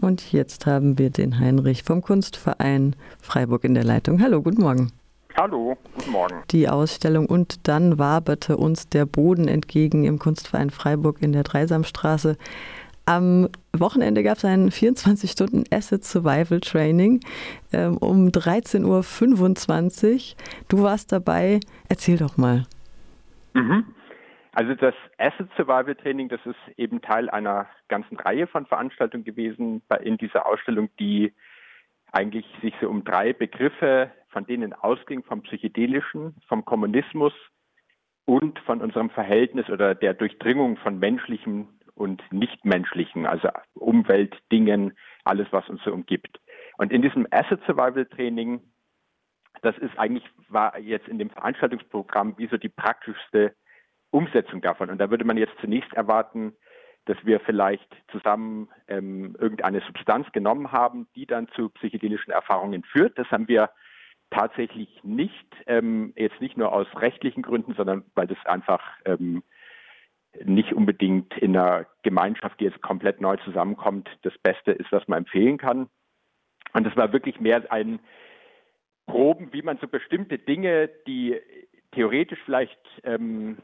Und jetzt haben wir den Heinrich vom Kunstverein Freiburg in der Leitung. Hallo, guten Morgen. Hallo, guten Morgen. Die Ausstellung Und dann waberte uns der Boden entgegen im Kunstverein Freiburg in der Dreisamstraße. Am Wochenende gab es ein 24 Stunden Asset Survival Training ähm, um 13.25 Uhr. Du warst dabei. Erzähl doch mal. Mhm. Also das Asset Survival Training, das ist eben Teil einer ganzen Reihe von Veranstaltungen gewesen in dieser Ausstellung, die eigentlich sich so um drei Begriffe, von denen ausging, vom Psychedelischen, vom Kommunismus und von unserem Verhältnis oder der Durchdringung von menschlichem und nichtmenschlichen, also Umwelt, Dingen, alles, was uns so umgibt. Und in diesem Asset Survival Training, das ist eigentlich, war jetzt in dem Veranstaltungsprogramm wie so die praktischste Umsetzung davon. Und da würde man jetzt zunächst erwarten, dass wir vielleicht zusammen ähm, irgendeine Substanz genommen haben, die dann zu psychedelischen Erfahrungen führt. Das haben wir tatsächlich nicht, ähm, jetzt nicht nur aus rechtlichen Gründen, sondern weil das einfach ähm, nicht unbedingt in einer Gemeinschaft, die jetzt komplett neu zusammenkommt, das Beste ist, was man empfehlen kann. Und es war wirklich mehr ein Proben, wie man so bestimmte Dinge, die theoretisch vielleicht ähm,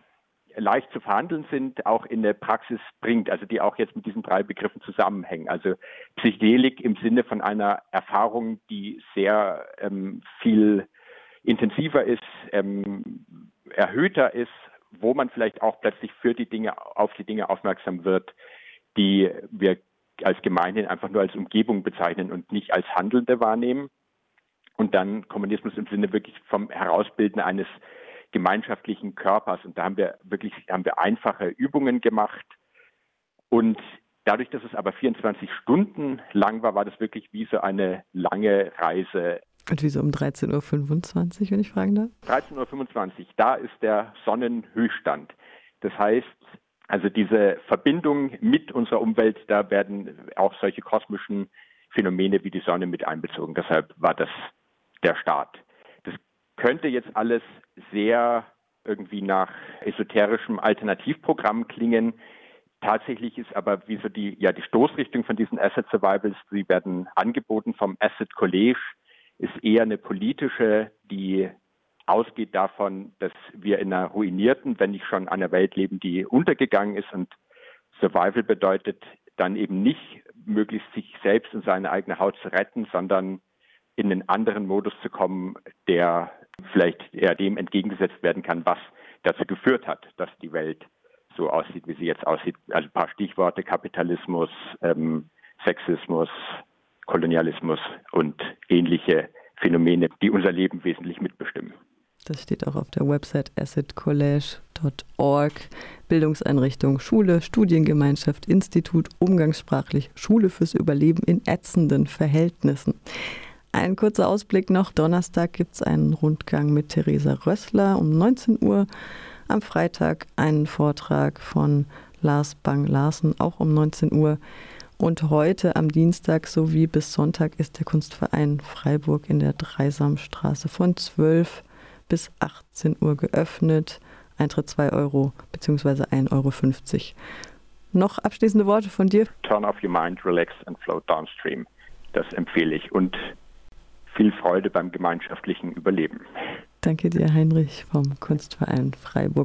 leicht zu verhandeln sind, auch in der Praxis bringt, also die auch jetzt mit diesen drei Begriffen zusammenhängen. Also Psychedelik im Sinne von einer Erfahrung, die sehr ähm, viel intensiver ist, ähm, erhöhter ist, wo man vielleicht auch plötzlich für die Dinge, auf die Dinge aufmerksam wird, die wir als Gemeinhin einfach nur als Umgebung bezeichnen und nicht als Handelnde wahrnehmen. Und dann Kommunismus im Sinne wirklich vom Herausbilden eines gemeinschaftlichen Körpers. Und da haben wir wirklich, haben wir einfache Übungen gemacht. Und dadurch, dass es aber 24 Stunden lang war, war das wirklich wie so eine lange Reise. Und wieso um 13.25 Uhr, wenn ich fragen darf? 13.25 Uhr, da ist der Sonnenhöchststand. Das heißt, also diese Verbindung mit unserer Umwelt, da werden auch solche kosmischen Phänomene wie die Sonne mit einbezogen. Deshalb war das der Start könnte jetzt alles sehr irgendwie nach esoterischem Alternativprogramm klingen. Tatsächlich ist aber wie so die, ja, die Stoßrichtung von diesen Asset Survivals, sie werden angeboten vom Asset College, ist eher eine politische, die ausgeht davon, dass wir in einer ruinierten, wenn nicht schon einer Welt leben, die untergegangen ist und Survival bedeutet dann eben nicht möglichst sich selbst und seine eigene Haut zu retten, sondern in einen anderen Modus zu kommen, der vielleicht eher dem entgegengesetzt werden kann, was dazu geführt hat, dass die Welt so aussieht, wie sie jetzt aussieht. Also ein paar Stichworte Kapitalismus, ähm, Sexismus, Kolonialismus und ähnliche Phänomene, die unser Leben wesentlich mitbestimmen. Das steht auch auf der Website acidcollege.org. Bildungseinrichtung, Schule, Studiengemeinschaft, Institut, umgangssprachlich, Schule fürs Überleben in ätzenden Verhältnissen. Ein kurzer Ausblick noch. Donnerstag gibt es einen Rundgang mit Theresa Rössler um 19 Uhr. Am Freitag einen Vortrag von Lars Bang-Larsen, auch um 19 Uhr. Und heute am Dienstag sowie bis Sonntag ist der Kunstverein Freiburg in der Dreisamstraße von 12 bis 18 Uhr geöffnet. Eintritt 2 Euro bzw. 1,50 Euro. Noch abschließende Worte von dir? Turn off your mind, relax and float downstream. Das empfehle ich. Und viel Freude beim gemeinschaftlichen Überleben. Danke dir, Heinrich vom Kunstverein Freiburg.